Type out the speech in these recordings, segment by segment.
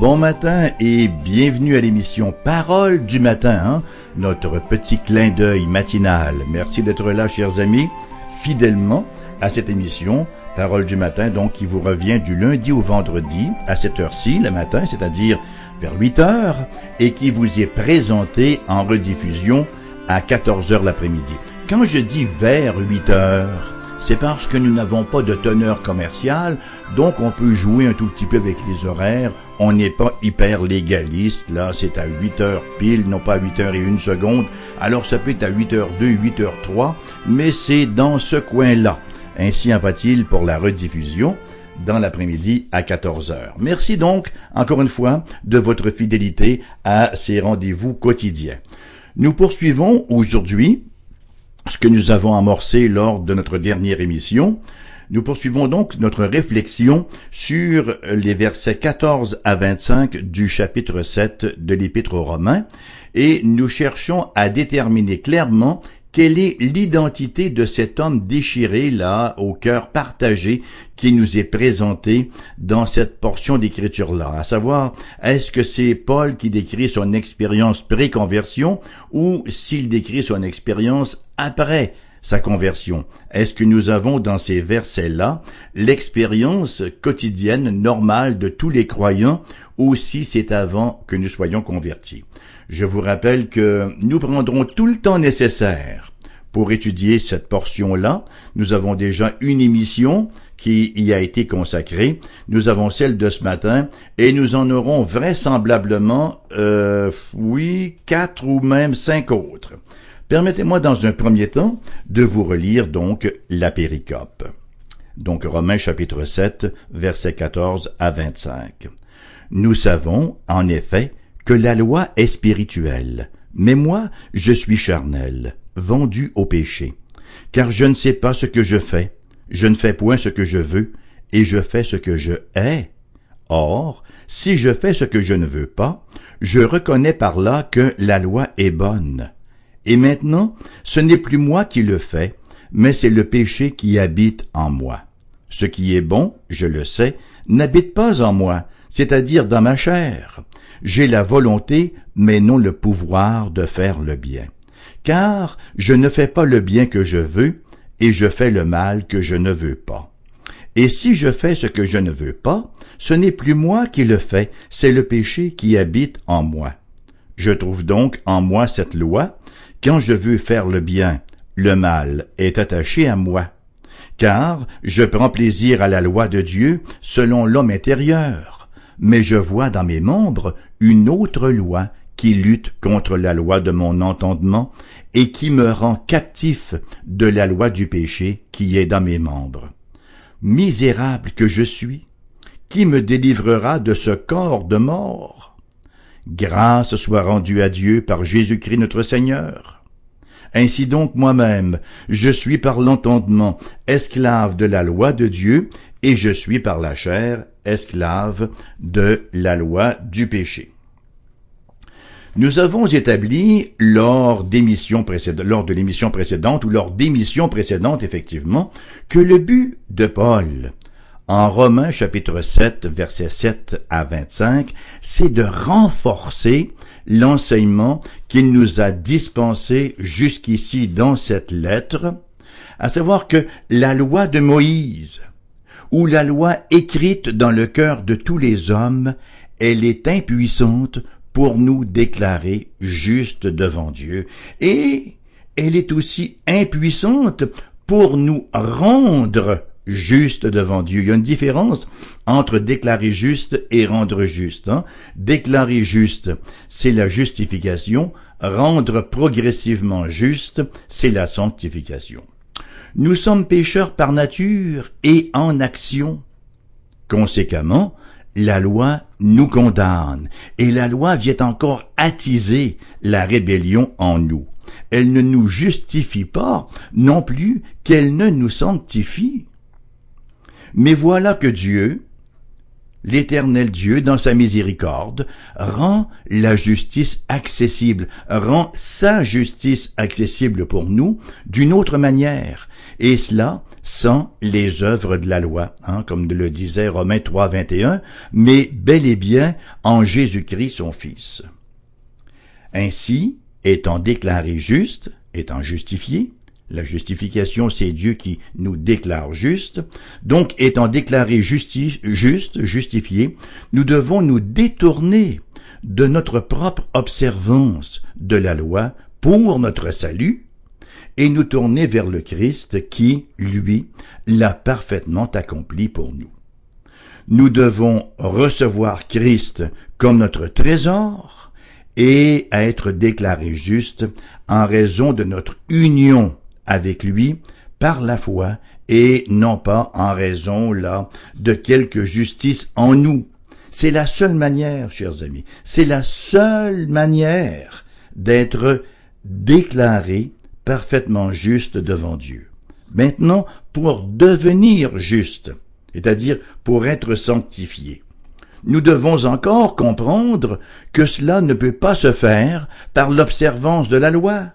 bon matin et bienvenue à l'émission Parole du matin, hein, notre petit clin d'œil matinal. Merci d'être là, chers amis, fidèlement à cette émission Parole du matin, donc qui vous revient du lundi au vendredi à cette heure-ci, le matin, c'est-à-dire vers 8 heures, et qui vous est présenté en rediffusion à 14 heures l'après-midi. Quand je dis vers 8 heures, c'est parce que nous n'avons pas de teneur commerciale, donc on peut jouer un tout petit peu avec les horaires. On n'est pas hyper légaliste, là, c'est à 8 heures pile, non pas à 8 heures et une seconde. Alors ça peut être à 8 heures 2, 8 heures 3, mais c'est dans ce coin-là. Ainsi en va-t-il pour la rediffusion dans l'après-midi à 14 heures. Merci donc, encore une fois, de votre fidélité à ces rendez-vous quotidiens. Nous poursuivons aujourd'hui ce que nous avons amorcé lors de notre dernière émission. Nous poursuivons donc notre réflexion sur les versets 14 à 25 du chapitre 7 de l'Épître aux Romains et nous cherchons à déterminer clairement quelle est l'identité de cet homme déchiré là, au cœur partagé, qui nous est présenté dans cette portion d'écriture-là? À savoir, est-ce que c'est Paul qui décrit son expérience pré-conversion ou s'il décrit son expérience après sa conversion? Est-ce que nous avons dans ces versets-là l'expérience quotidienne normale de tous les croyants ou si c'est avant que nous soyons convertis? Je vous rappelle que nous prendrons tout le temps nécessaire pour étudier cette portion-là. Nous avons déjà une émission qui y a été consacrée. Nous avons celle de ce matin et nous en aurons vraisemblablement, euh, oui, quatre ou même cinq autres. Permettez-moi dans un premier temps de vous relire donc la péricope. Donc Romains chapitre 7, versets 14 à 25. Nous savons, en effet, que la loi est spirituelle, mais moi je suis charnel, vendu au péché. Car je ne sais pas ce que je fais, je ne fais point ce que je veux, et je fais ce que je hais. Or, si je fais ce que je ne veux pas, je reconnais par là que la loi est bonne. Et maintenant, ce n'est plus moi qui le fais, mais c'est le péché qui habite en moi. Ce qui est bon, je le sais, n'habite pas en moi, c'est-à-dire dans ma chair. J'ai la volonté, mais non le pouvoir de faire le bien. Car je ne fais pas le bien que je veux, et je fais le mal que je ne veux pas. Et si je fais ce que je ne veux pas, ce n'est plus moi qui le fais, c'est le péché qui habite en moi. Je trouve donc en moi cette loi, quand je veux faire le bien, le mal est attaché à moi. Car je prends plaisir à la loi de Dieu selon l'homme intérieur, mais je vois dans mes membres une autre loi qui lutte contre la loi de mon entendement et qui me rend captif de la loi du péché qui est dans mes membres. Misérable que je suis, qui me délivrera de ce corps de mort? Grâce soit rendue à Dieu par Jésus-Christ notre Seigneur. Ainsi donc moi-même, je suis par l'entendement esclave de la loi de Dieu, et je suis par la chair esclave de la loi du péché. Nous avons établi lors précédentes, lors de l'émission précédente ou lors d'émissions précédentes effectivement, que le but de Paul en Romains chapitre 7, versets 7 à 25, c'est de renforcer l'enseignement qu'il nous a dispensé jusqu'ici dans cette lettre, à savoir que la loi de Moïse, ou la loi écrite dans le cœur de tous les hommes, elle est impuissante pour nous déclarer justes devant Dieu, et elle est aussi impuissante pour nous rendre juste devant Dieu. Il y a une différence entre déclarer juste et rendre juste. Hein. Déclarer juste, c'est la justification. Rendre progressivement juste, c'est la sanctification. Nous sommes pécheurs par nature et en action. Conséquemment, la loi nous condamne et la loi vient encore attiser la rébellion en nous. Elle ne nous justifie pas non plus qu'elle ne nous sanctifie. Mais voilà que Dieu, l'Éternel Dieu, dans sa miséricorde, rend la justice accessible, rend sa justice accessible pour nous d'une autre manière, et cela sans les œuvres de la loi, hein, comme le disait Romains 3, 21, mais bel et bien en Jésus-Christ son Fils. Ainsi, étant déclaré juste, étant justifié, la justification, c'est Dieu qui nous déclare juste. Donc, étant déclaré juste, justifié, nous devons nous détourner de notre propre observance de la loi pour notre salut et nous tourner vers le Christ qui, lui, l'a parfaitement accompli pour nous. Nous devons recevoir Christ comme notre trésor et être déclarés justes en raison de notre union avec lui par la foi et non pas en raison là de quelque justice en nous. C'est la seule manière, chers amis, c'est la seule manière d'être déclaré parfaitement juste devant Dieu. Maintenant, pour devenir juste, c'est-à-dire pour être sanctifié, nous devons encore comprendre que cela ne peut pas se faire par l'observance de la loi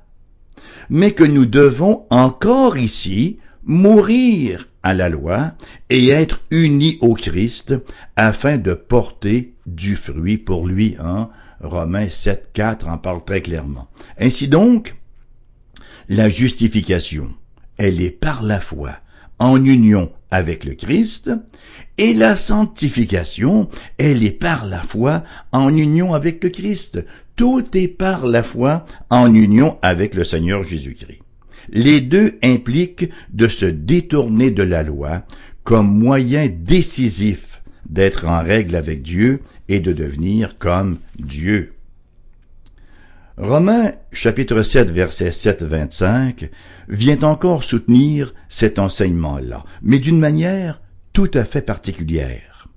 mais que nous devons encore ici mourir à la loi et être unis au Christ afin de porter du fruit pour lui. Hein? Romains 7, 4 en parle très clairement. Ainsi donc, la justification, elle est par la foi, en union avec le Christ, et la sanctification, elle est par la foi, en union avec le Christ. Tout est par la foi en union avec le Seigneur Jésus-Christ. Les deux impliquent de se détourner de la loi comme moyen décisif d'être en règle avec Dieu et de devenir comme Dieu. Romains chapitre 7 verset 7-25 vient encore soutenir cet enseignement-là, mais d'une manière tout à fait particulière.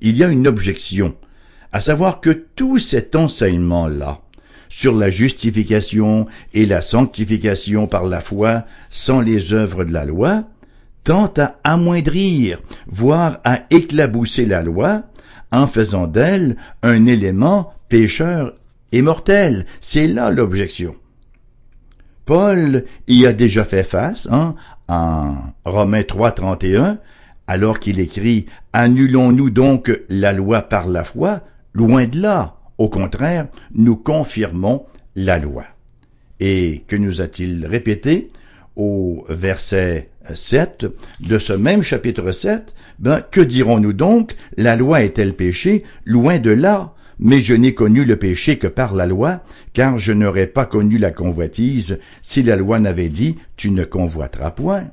Il y a une objection à savoir que tout cet enseignement-là sur la justification et la sanctification par la foi sans les œuvres de la loi tend à amoindrir, voire à éclabousser la loi en faisant d'elle un élément pécheur et. C'est là l'objection. Paul y a déjà fait face hein, en Romains 3, 31, alors qu'il écrit Annulons-nous donc la loi par la foi Loin de là. Au contraire, nous confirmons la loi. Et que nous a-t-il répété au verset 7 de ce même chapitre 7 Ben, que dirons-nous donc? La loi est-elle péché? Loin de là. Mais je n'ai connu le péché que par la loi, car je n'aurais pas connu la convoitise si la loi n'avait dit Tu ne convoiteras point.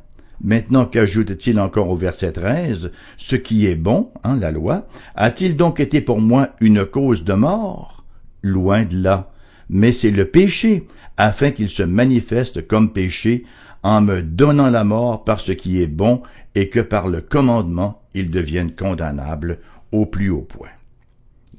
Maintenant qu'ajoute-t-il encore au verset 13, ce qui est bon, hein, la loi, a-t-il donc été pour moi une cause de mort? Loin de là. Mais c'est le péché, afin qu'il se manifeste comme péché, en me donnant la mort par ce qui est bon, et que par le commandement il devienne condamnable au plus haut point.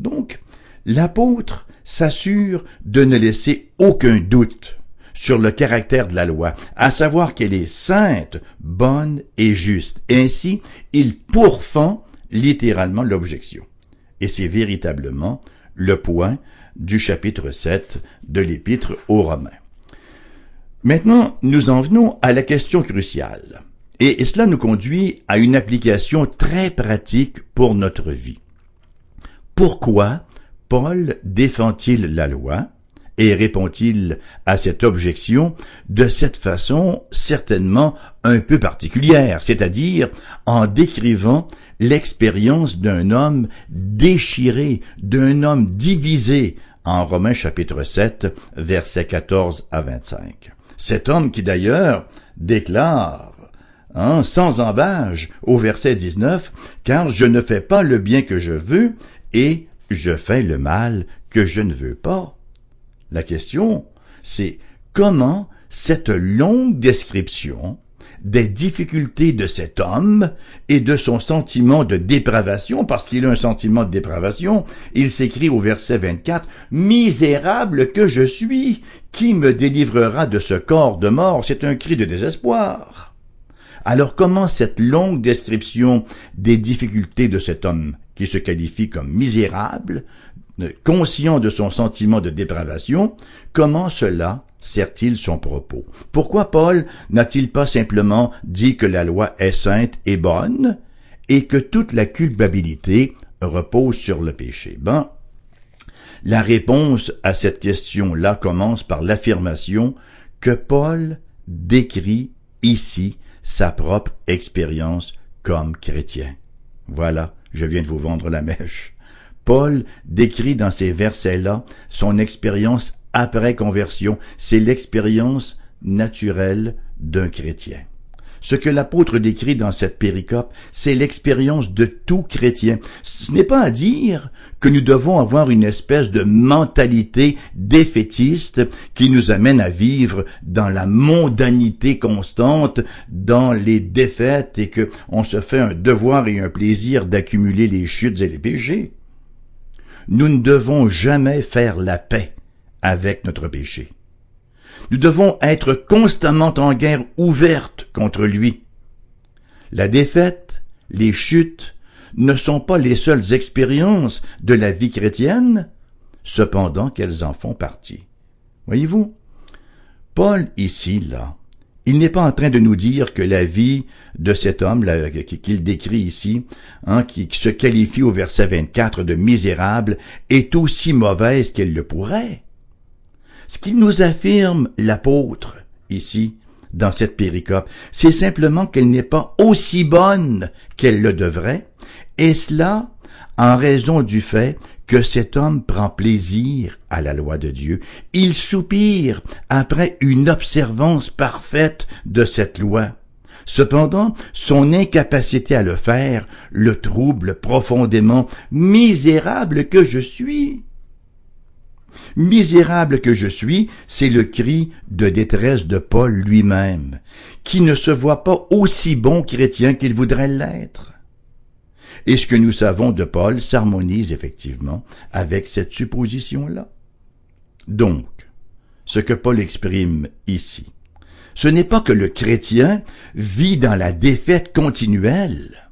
Donc, l'apôtre s'assure de ne laisser aucun doute sur le caractère de la loi, à savoir qu'elle est sainte, bonne et juste. Ainsi, il pourfend littéralement l'objection. Et c'est véritablement le point du chapitre 7 de l'épître aux Romains. Maintenant, nous en venons à la question cruciale. Et cela nous conduit à une application très pratique pour notre vie. Pourquoi Paul défend-il la loi et répond-il à cette objection de cette façon certainement un peu particulière, c'est-à-dire en décrivant l'expérience d'un homme déchiré, d'un homme divisé en Romains chapitre 7, versets 14 à 25. Cet homme qui d'ailleurs déclare hein, sans embâge au verset 19, car je ne fais pas le bien que je veux et je fais le mal que je ne veux pas. La question, c'est comment cette longue description des difficultés de cet homme et de son sentiment de dépravation, parce qu'il a un sentiment de dépravation, il s'écrit au verset 24, Misérable que je suis, qui me délivrera de ce corps de mort? C'est un cri de désespoir. Alors comment cette longue description des difficultés de cet homme qui se qualifie comme misérable, conscient de son sentiment de dépravation, comment cela sert-il son propos? Pourquoi Paul n'a-t-il pas simplement dit que la loi est sainte et bonne et que toute la culpabilité repose sur le péché? Ben, la réponse à cette question-là commence par l'affirmation que Paul décrit ici sa propre expérience comme chrétien. Voilà, je viens de vous vendre la mèche. Paul décrit dans ces versets-là son expérience après conversion, c'est l'expérience naturelle d'un chrétien. Ce que l'apôtre décrit dans cette péricope, c'est l'expérience de tout chrétien. Ce n'est pas à dire que nous devons avoir une espèce de mentalité défaitiste qui nous amène à vivre dans la mondanité constante, dans les défaites et que on se fait un devoir et un plaisir d'accumuler les chutes et les péchés. Nous ne devons jamais faire la paix avec notre péché. Nous devons être constamment en guerre ouverte contre lui. La défaite, les chutes, ne sont pas les seules expériences de la vie chrétienne, cependant qu'elles en font partie. Voyez-vous, Paul ici, là, il n'est pas en train de nous dire que la vie de cet homme qu'il décrit ici, hein, qui, se qualifie au verset 24 de misérable, est aussi mauvaise qu'elle le pourrait. Ce qu'il nous affirme l'apôtre ici, dans cette péricope, c'est simplement qu'elle n'est pas aussi bonne qu'elle le devrait, et cela en raison du fait que cet homme prend plaisir à la loi de Dieu. Il soupire après une observance parfaite de cette loi. Cependant, son incapacité à le faire le trouble profondément. Misérable que je suis. Misérable que je suis, c'est le cri de détresse de Paul lui-même, qui ne se voit pas aussi bon chrétien qu'il voudrait l'être. Et ce que nous savons de Paul s'harmonise effectivement avec cette supposition-là. Donc, ce que Paul exprime ici, ce n'est pas que le chrétien vit dans la défaite continuelle,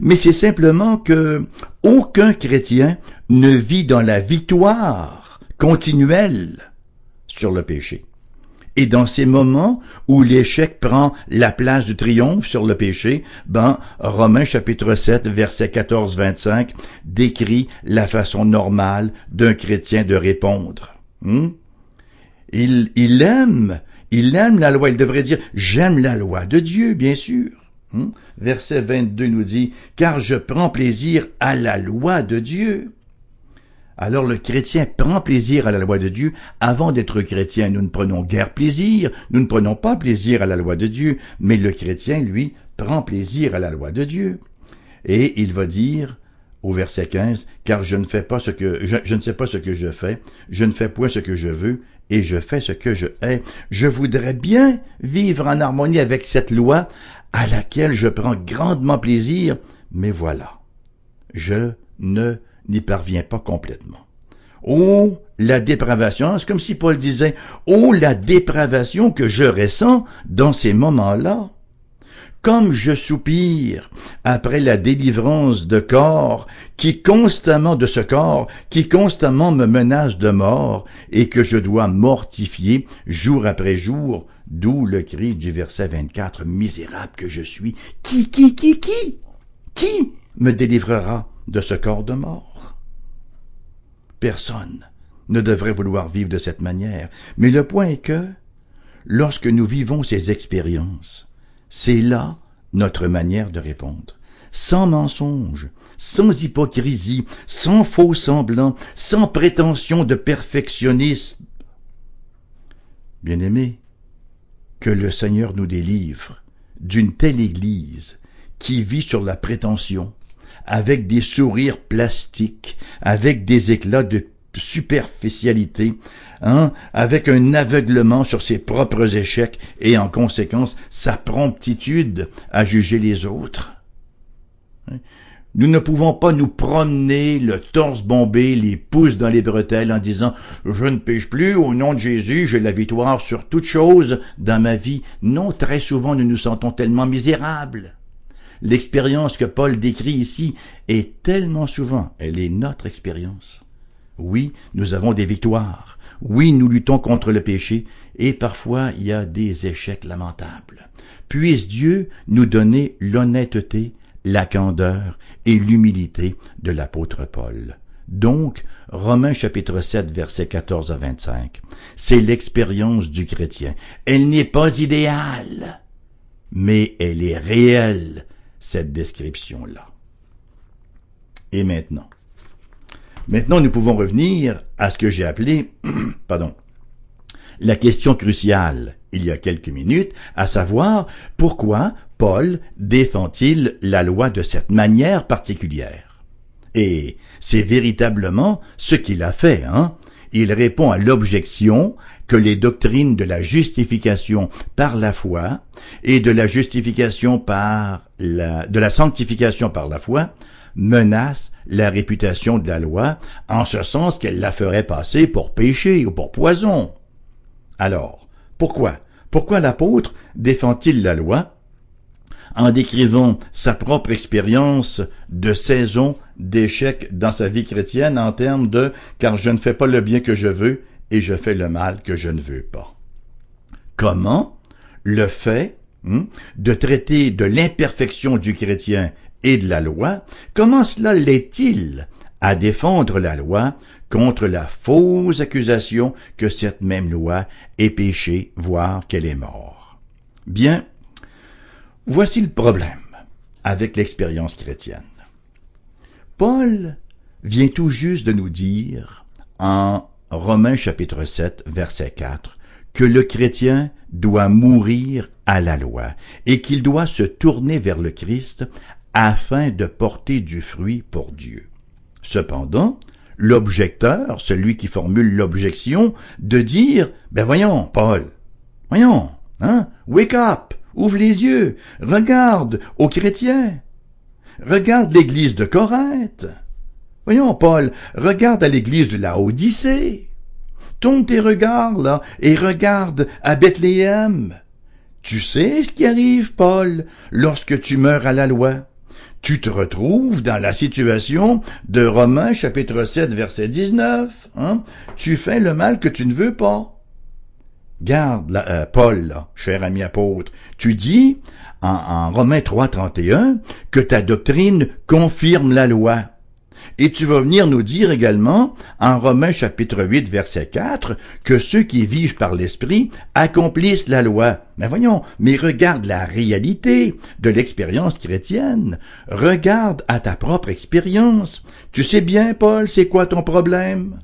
mais c'est simplement que aucun chrétien ne vit dans la victoire continuelle sur le péché. Et dans ces moments où l'échec prend la place du triomphe sur le péché, ben, Romains chapitre 7, verset 14-25 décrit la façon normale d'un chrétien de répondre. Hmm? Il, il aime, il aime la loi. Il devrait dire, j'aime la loi de Dieu, bien sûr. Hmm? Verset 22 nous dit, car je prends plaisir à la loi de Dieu alors le chrétien prend plaisir à la loi de Dieu. Avant d'être chrétien, nous ne prenons guère plaisir, nous ne prenons pas plaisir à la loi de Dieu, mais le chrétien, lui, prend plaisir à la loi de Dieu. Et il va dire, au verset 15, car je ne fais pas ce que, je, ne sais pas ce que je fais, je ne fais point ce que je veux, et je fais ce que je hais. Je voudrais bien vivre en harmonie avec cette loi à laquelle je prends grandement plaisir, mais voilà, je ne n'y parvient pas complètement. Oh, la dépravation, c'est comme si Paul disait, oh, la dépravation que je ressens dans ces moments-là. Comme je soupire après la délivrance de corps qui constamment de ce corps qui constamment me menace de mort et que je dois mortifier jour après jour, d'où le cri du verset 24, misérable que je suis, qui, qui, qui, qui, qui me délivrera? De ce corps de mort? Personne ne devrait vouloir vivre de cette manière. Mais le point est que, lorsque nous vivons ces expériences, c'est là notre manière de répondre. Sans mensonge, sans hypocrisie, sans faux semblant, sans prétention de perfectionnisme. Bien-aimés, que le Seigneur nous délivre d'une telle Église qui vit sur la prétention, avec des sourires plastiques, avec des éclats de superficialité, hein, avec un aveuglement sur ses propres échecs et en conséquence sa promptitude à juger les autres. Hein? Nous ne pouvons pas nous promener le torse bombé, les pouces dans les bretelles en disant je ne pêche plus, au nom de Jésus, j'ai la victoire sur toute chose dans ma vie. Non, très souvent nous nous sentons tellement misérables l'expérience que Paul décrit ici est tellement souvent, elle est notre expérience. Oui, nous avons des victoires. Oui, nous luttons contre le péché, et parfois il y a des échecs lamentables. Puisse Dieu nous donner l'honnêteté, la candeur et l'humilité de l'apôtre Paul. Donc, Romains chapitre 7, versets 14 à 25, c'est l'expérience du chrétien. Elle n'est pas idéale, mais elle est réelle, cette description-là. Et maintenant, maintenant nous pouvons revenir à ce que j'ai appelé, pardon, la question cruciale il y a quelques minutes, à savoir pourquoi Paul défend-il la loi de cette manière particulière? Et c'est véritablement ce qu'il a fait, hein. Il répond à l'objection que les doctrines de la justification par la foi et de la justification par la, de la sanctification par la foi menacent la réputation de la loi en ce sens qu'elle la ferait passer pour péché ou pour poison. Alors, pourquoi? Pourquoi l'apôtre défend-il la loi en décrivant sa propre expérience de saison d'échec dans sa vie chrétienne en termes de car je ne fais pas le bien que je veux et je fais le mal que je ne veux pas. Comment le fait hmm, de traiter de l'imperfection du chrétien et de la loi, comment cela l'est-il à défendre la loi contre la fausse accusation que cette même loi est péché, voire qu'elle est mort? Bien, voici le problème avec l'expérience chrétienne. Paul vient tout juste de nous dire en Romains chapitre 7 verset 4 que le chrétien doit mourir à la loi et qu'il doit se tourner vers le Christ afin de porter du fruit pour Dieu. Cependant, l'objecteur, celui qui formule l'objection, de dire, ben voyons, Paul, voyons, hein, wake up, ouvre les yeux, regarde aux chrétiens, regarde l'église de Corinthe. Voyons, Paul, regarde à l'église de la Odyssée. Tourne tes regards là et regarde à Bethléem. Tu sais ce qui arrive, Paul, lorsque tu meurs à la loi tu te retrouves dans la situation de Romains chapitre 7 verset 19. Hein? Tu fais le mal que tu ne veux pas. Garde, euh, Paul, cher ami apôtre, tu dis en, en Romains 3, 31 que ta doctrine confirme la loi. Et tu vas venir nous dire également, en Romains chapitre 8, verset 4, que ceux qui vivent par l'Esprit accomplissent la loi. Mais voyons, mais regarde la réalité de l'expérience chrétienne. Regarde à ta propre expérience. Tu sais bien, Paul, c'est quoi ton problème?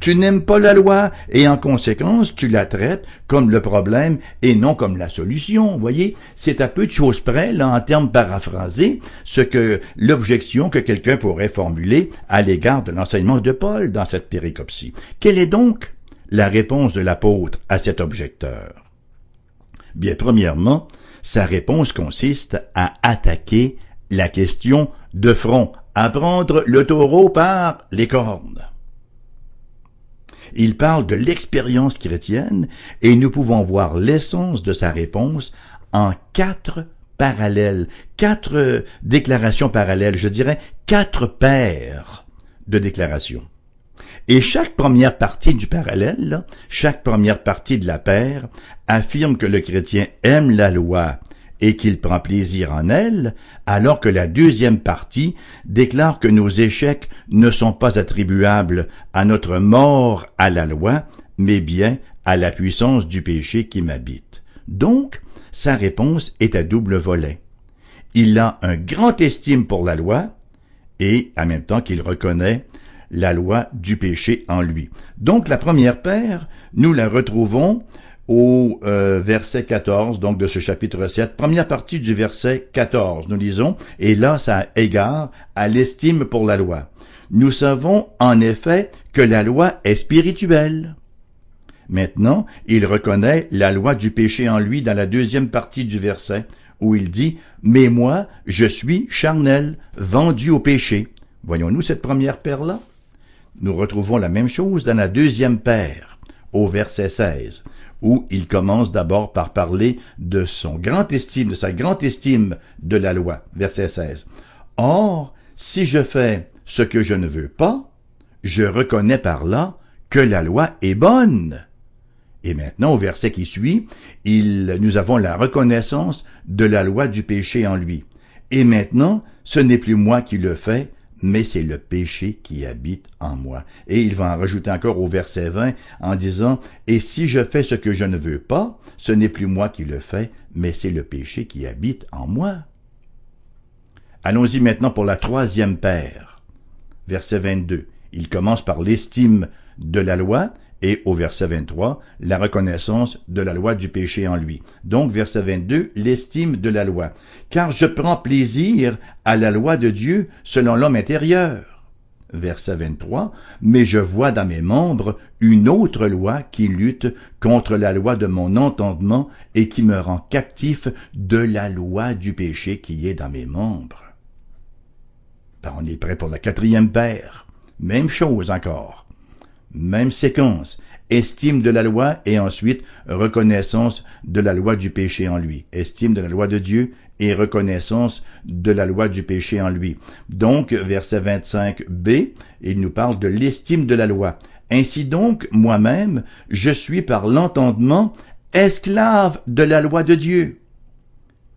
Tu n'aimes pas la loi et en conséquence, tu la traites comme le problème et non comme la solution. Voyez, c'est à peu de choses près, là, en termes paraphrasés, ce que l'objection que quelqu'un pourrait formuler à l'égard de l'enseignement de Paul dans cette péricopsie. Quelle est donc la réponse de l'apôtre à cet objecteur? Bien, premièrement, sa réponse consiste à attaquer la question de front, à prendre le taureau par les cornes. Il parle de l'expérience chrétienne et nous pouvons voir l'essence de sa réponse en quatre parallèles, quatre déclarations parallèles, je dirais quatre paires de déclarations. Et chaque première partie du parallèle, chaque première partie de la paire, affirme que le chrétien aime la loi et qu'il prend plaisir en elle, alors que la deuxième partie déclare que nos échecs ne sont pas attribuables à notre mort à la loi, mais bien à la puissance du péché qui m'habite. Donc, sa réponse est à double volet. Il a un grand estime pour la loi, et en même temps qu'il reconnaît la loi du péché en lui. Donc la première paire, nous la retrouvons au euh, verset 14, donc de ce chapitre 7, première partie du verset 14, nous lisons, et là ça égare à l'estime pour la loi. Nous savons en effet que la loi est spirituelle. Maintenant, il reconnaît la loi du péché en lui dans la deuxième partie du verset, où il dit, Mais moi, je suis charnel, vendu au péché. Voyons-nous cette première paire-là? Nous retrouvons la même chose dans la deuxième paire, au verset 16 où il commence d'abord par parler de son grand estime, de sa grande estime de la loi. Verset 16. Or, si je fais ce que je ne veux pas, je reconnais par là que la loi est bonne. Et maintenant, au verset qui suit, nous avons la reconnaissance de la loi du péché en lui. Et maintenant, ce n'est plus moi qui le fais, mais c'est le péché qui habite en moi. Et il va en rajouter encore au verset 20 en disant, Et si je fais ce que je ne veux pas, ce n'est plus moi qui le fais, mais c'est le péché qui habite en moi. Allons-y maintenant pour la troisième paire. Verset 22. Il commence par l'estime de la loi, et au verset 23, la reconnaissance de la loi du péché en lui. Donc, verset 22, l'estime de la loi. Car je prends plaisir à la loi de Dieu selon l'homme intérieur. Verset 23, mais je vois dans mes membres une autre loi qui lutte contre la loi de mon entendement et qui me rend captif de la loi du péché qui est dans mes membres. Ben, on est prêt pour la quatrième paire. Même chose encore. Même séquence. Estime de la loi et ensuite reconnaissance de la loi du péché en lui. Estime de la loi de Dieu et reconnaissance de la loi du péché en lui. Donc, verset 25b, il nous parle de l'estime de la loi. Ainsi donc, moi-même, je suis par l'entendement esclave de la loi de Dieu.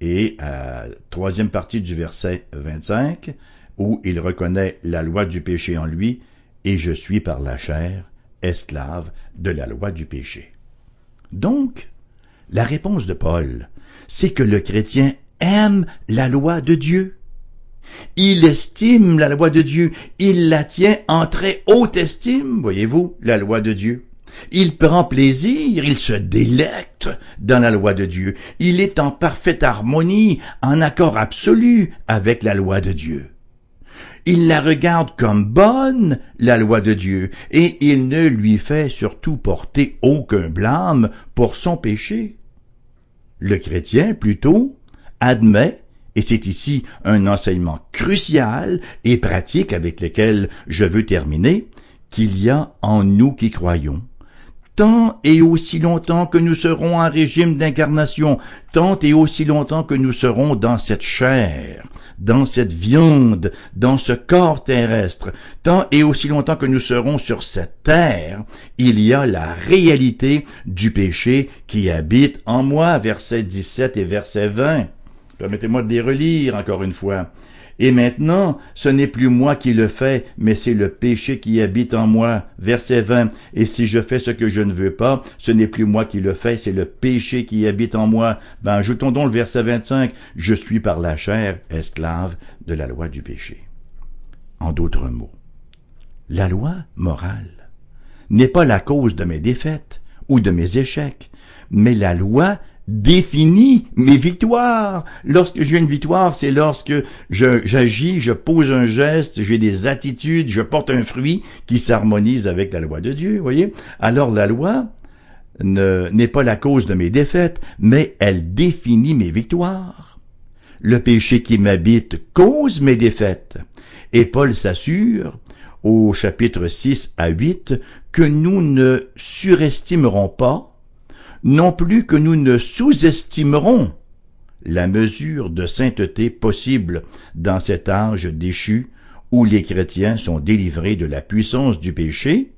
Et à troisième partie du verset 25, où il reconnaît la loi du péché en lui, et je suis par la chair esclave de la loi du péché. Donc, la réponse de Paul, c'est que le chrétien aime la loi de Dieu. Il estime la loi de Dieu, il la tient en très haute estime, voyez-vous, la loi de Dieu. Il prend plaisir, il se délecte dans la loi de Dieu, il est en parfaite harmonie, en accord absolu avec la loi de Dieu il la regarde comme bonne, la loi de Dieu, et il ne lui fait surtout porter aucun blâme pour son péché. Le chrétien, plutôt, admet, et c'est ici un enseignement crucial et pratique avec lequel je veux terminer, qu'il y a en nous qui croyons tant et aussi longtemps que nous serons en régime d'incarnation, tant et aussi longtemps que nous serons dans cette chair, dans cette viande, dans ce corps terrestre, tant et aussi longtemps que nous serons sur cette terre, il y a la réalité du péché qui habite en moi, verset 17 et verset 20. Permettez-moi de les relire encore une fois. Et maintenant, ce n'est plus moi qui le fais, mais c'est le péché qui habite en moi. Verset 20. Et si je fais ce que je ne veux pas, ce n'est plus moi qui le fais, c'est le péché qui habite en moi. Ben, ajoutons donc le verset 25. Je suis par la chair esclave de la loi du péché. En d'autres mots, la loi morale n'est pas la cause de mes défaites ou de mes échecs, mais la loi définit mes victoires. Lorsque j'ai une victoire, c'est lorsque j'agis, je, pose un geste, j'ai des attitudes, je porte un fruit qui s'harmonise avec la loi de Dieu, voyez. Alors la loi n'est pas la cause de mes défaites, mais elle définit mes victoires. Le péché qui m'habite cause mes défaites. Et Paul s'assure, au chapitre 6 à 8, que nous ne surestimerons pas non plus que nous ne sous-estimerons la mesure de sainteté possible dans cet âge déchu où les chrétiens sont délivrés de la puissance du péché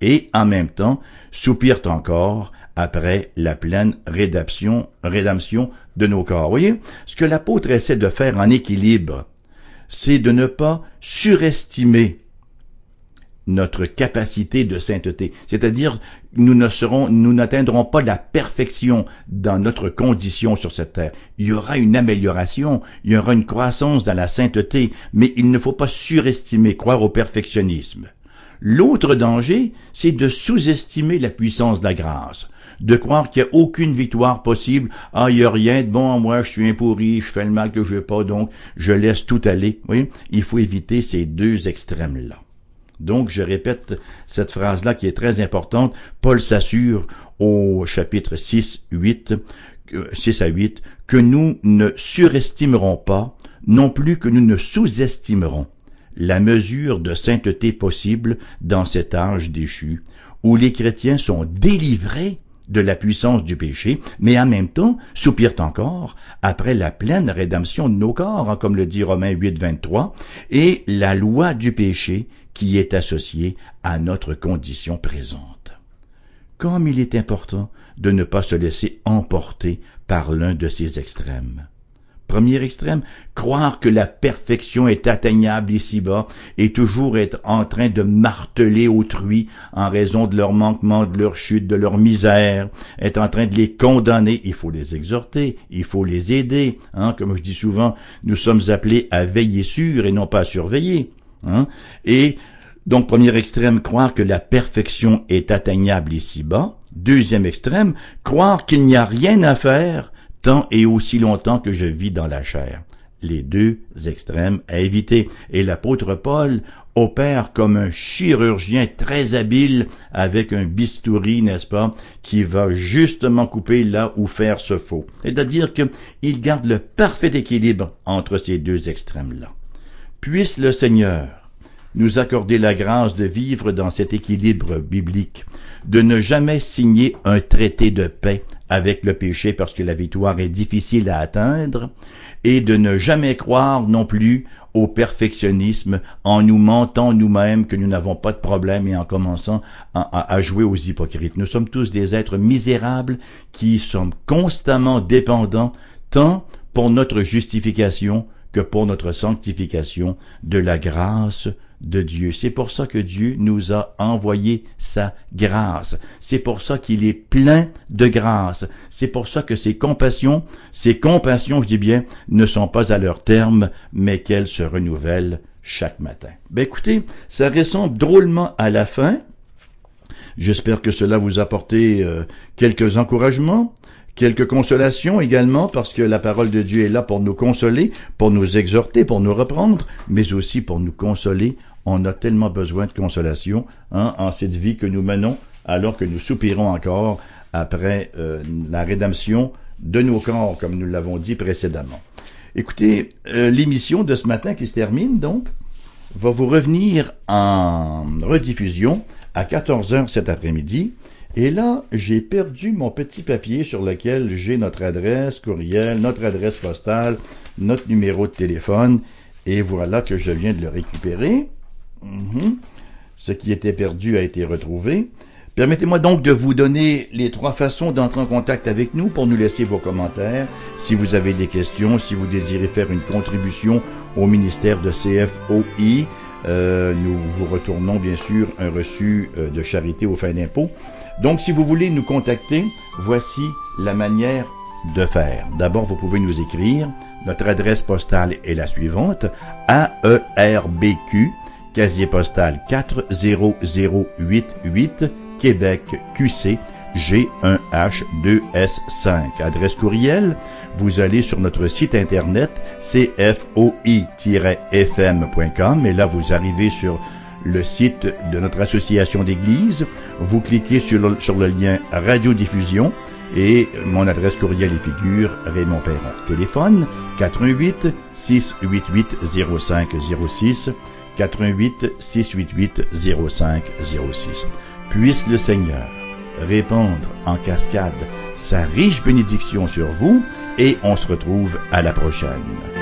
et en même temps soupirent encore après la pleine rédemption, rédemption de nos corps. Voyez, ce que l'apôtre essaie de faire en équilibre, c'est de ne pas surestimer notre capacité de sainteté. C'est-à-dire, nous ne serons, nous n'atteindrons pas la perfection dans notre condition sur cette terre. Il y aura une amélioration, il y aura une croissance dans la sainteté, mais il ne faut pas surestimer, croire au perfectionnisme. L'autre danger, c'est de sous-estimer la puissance de la grâce, de croire qu'il n'y a aucune victoire possible. Ah, il n'y a rien de bon en moi, je suis un pourri, je fais le mal que je veux pas, donc je laisse tout aller. Oui, il faut éviter ces deux extrêmes-là. Donc, je répète cette phrase-là qui est très importante. Paul s'assure au chapitre 6, 8, 6 à 8, que nous ne surestimerons pas, non plus que nous ne sous-estimerons la mesure de sainteté possible dans cet âge déchu, où les chrétiens sont délivrés de la puissance du péché, mais en même temps soupirent encore après la pleine rédemption de nos corps, hein, comme le dit Romains 8, 23, et la loi du péché qui est associée à notre condition présente. Comme il est important de ne pas se laisser emporter par l'un de ces extrêmes. Premier extrême, croire que la perfection est atteignable ici-bas et toujours être en train de marteler autrui en raison de leur manquement, de leur chute, de leur misère, être en train de les condamner. Il faut les exhorter, il faut les aider. Hein? Comme je dis souvent, nous sommes appelés à veiller sur et non pas à surveiller. Hein? Et donc, premier extrême, croire que la perfection est atteignable ici-bas. Deuxième extrême, croire qu'il n'y a rien à faire tant et aussi longtemps que je vis dans la chair. Les deux extrêmes à éviter. Et l'apôtre Paul opère comme un chirurgien très habile avec un bistouri, n'est-ce pas, qui va justement couper là où faire ce faux. C'est-à-dire qu'il garde le parfait équilibre entre ces deux extrêmes-là. Puisse le Seigneur nous accorder la grâce de vivre dans cet équilibre biblique, de ne jamais signer un traité de paix avec le péché parce que la victoire est difficile à atteindre, et de ne jamais croire non plus au perfectionnisme en nous mentant nous-mêmes que nous n'avons pas de problème et en commençant à, jouer aux hypocrites. Nous sommes tous des êtres misérables qui sommes constamment dépendants tant pour notre justification que pour notre sanctification de la grâce de Dieu. C'est pour ça que Dieu nous a envoyé sa grâce. C'est pour ça qu'il est plein de grâce. C'est pour ça que ses compassions, ses compassions, je dis bien, ne sont pas à leur terme, mais qu'elles se renouvellent chaque matin. Ben écoutez, ça ressemble drôlement à la fin. J'espère que cela vous a apporté euh, quelques encouragements quelques consolations également, parce que la parole de Dieu est là pour nous consoler, pour nous exhorter, pour nous reprendre, mais aussi pour nous consoler. On a tellement besoin de consolation hein, en cette vie que nous menons, alors que nous soupirons encore après euh, la rédemption de nos corps, comme nous l'avons dit précédemment. Écoutez, euh, l'émission de ce matin qui se termine, donc, va vous revenir en rediffusion à 14 heures cet après-midi. Et là, j'ai perdu mon petit papier sur lequel j'ai notre adresse courriel, notre adresse postale, notre numéro de téléphone. Et voilà que je viens de le récupérer. Mhm. Ce qui était perdu a été retrouvé. Permettez-moi donc de vous donner les trois façons d'entrer en contact avec nous pour nous laisser vos commentaires. Si vous avez des questions, si vous désirez faire une contribution au ministère de CFOI, euh, nous vous retournons bien sûr un reçu euh, de charité aux fins d'impôt. Donc, si vous voulez nous contacter, voici la manière de faire. D'abord, vous pouvez nous écrire. Notre adresse postale est la suivante. AERBQ, casier postal 40088, Québec QC G1H2S5. Adresse courriel, vous allez sur notre site internet cfoi-fm.com et là vous arrivez sur le site de notre association d'église. Vous cliquez sur le, lien radiodiffusion et mon adresse courriel et figure Raymond Perron. Téléphone 88 688 0506 88 688 0506. Puisse le Seigneur répandre en cascade sa riche bénédiction sur vous et on se retrouve à la prochaine.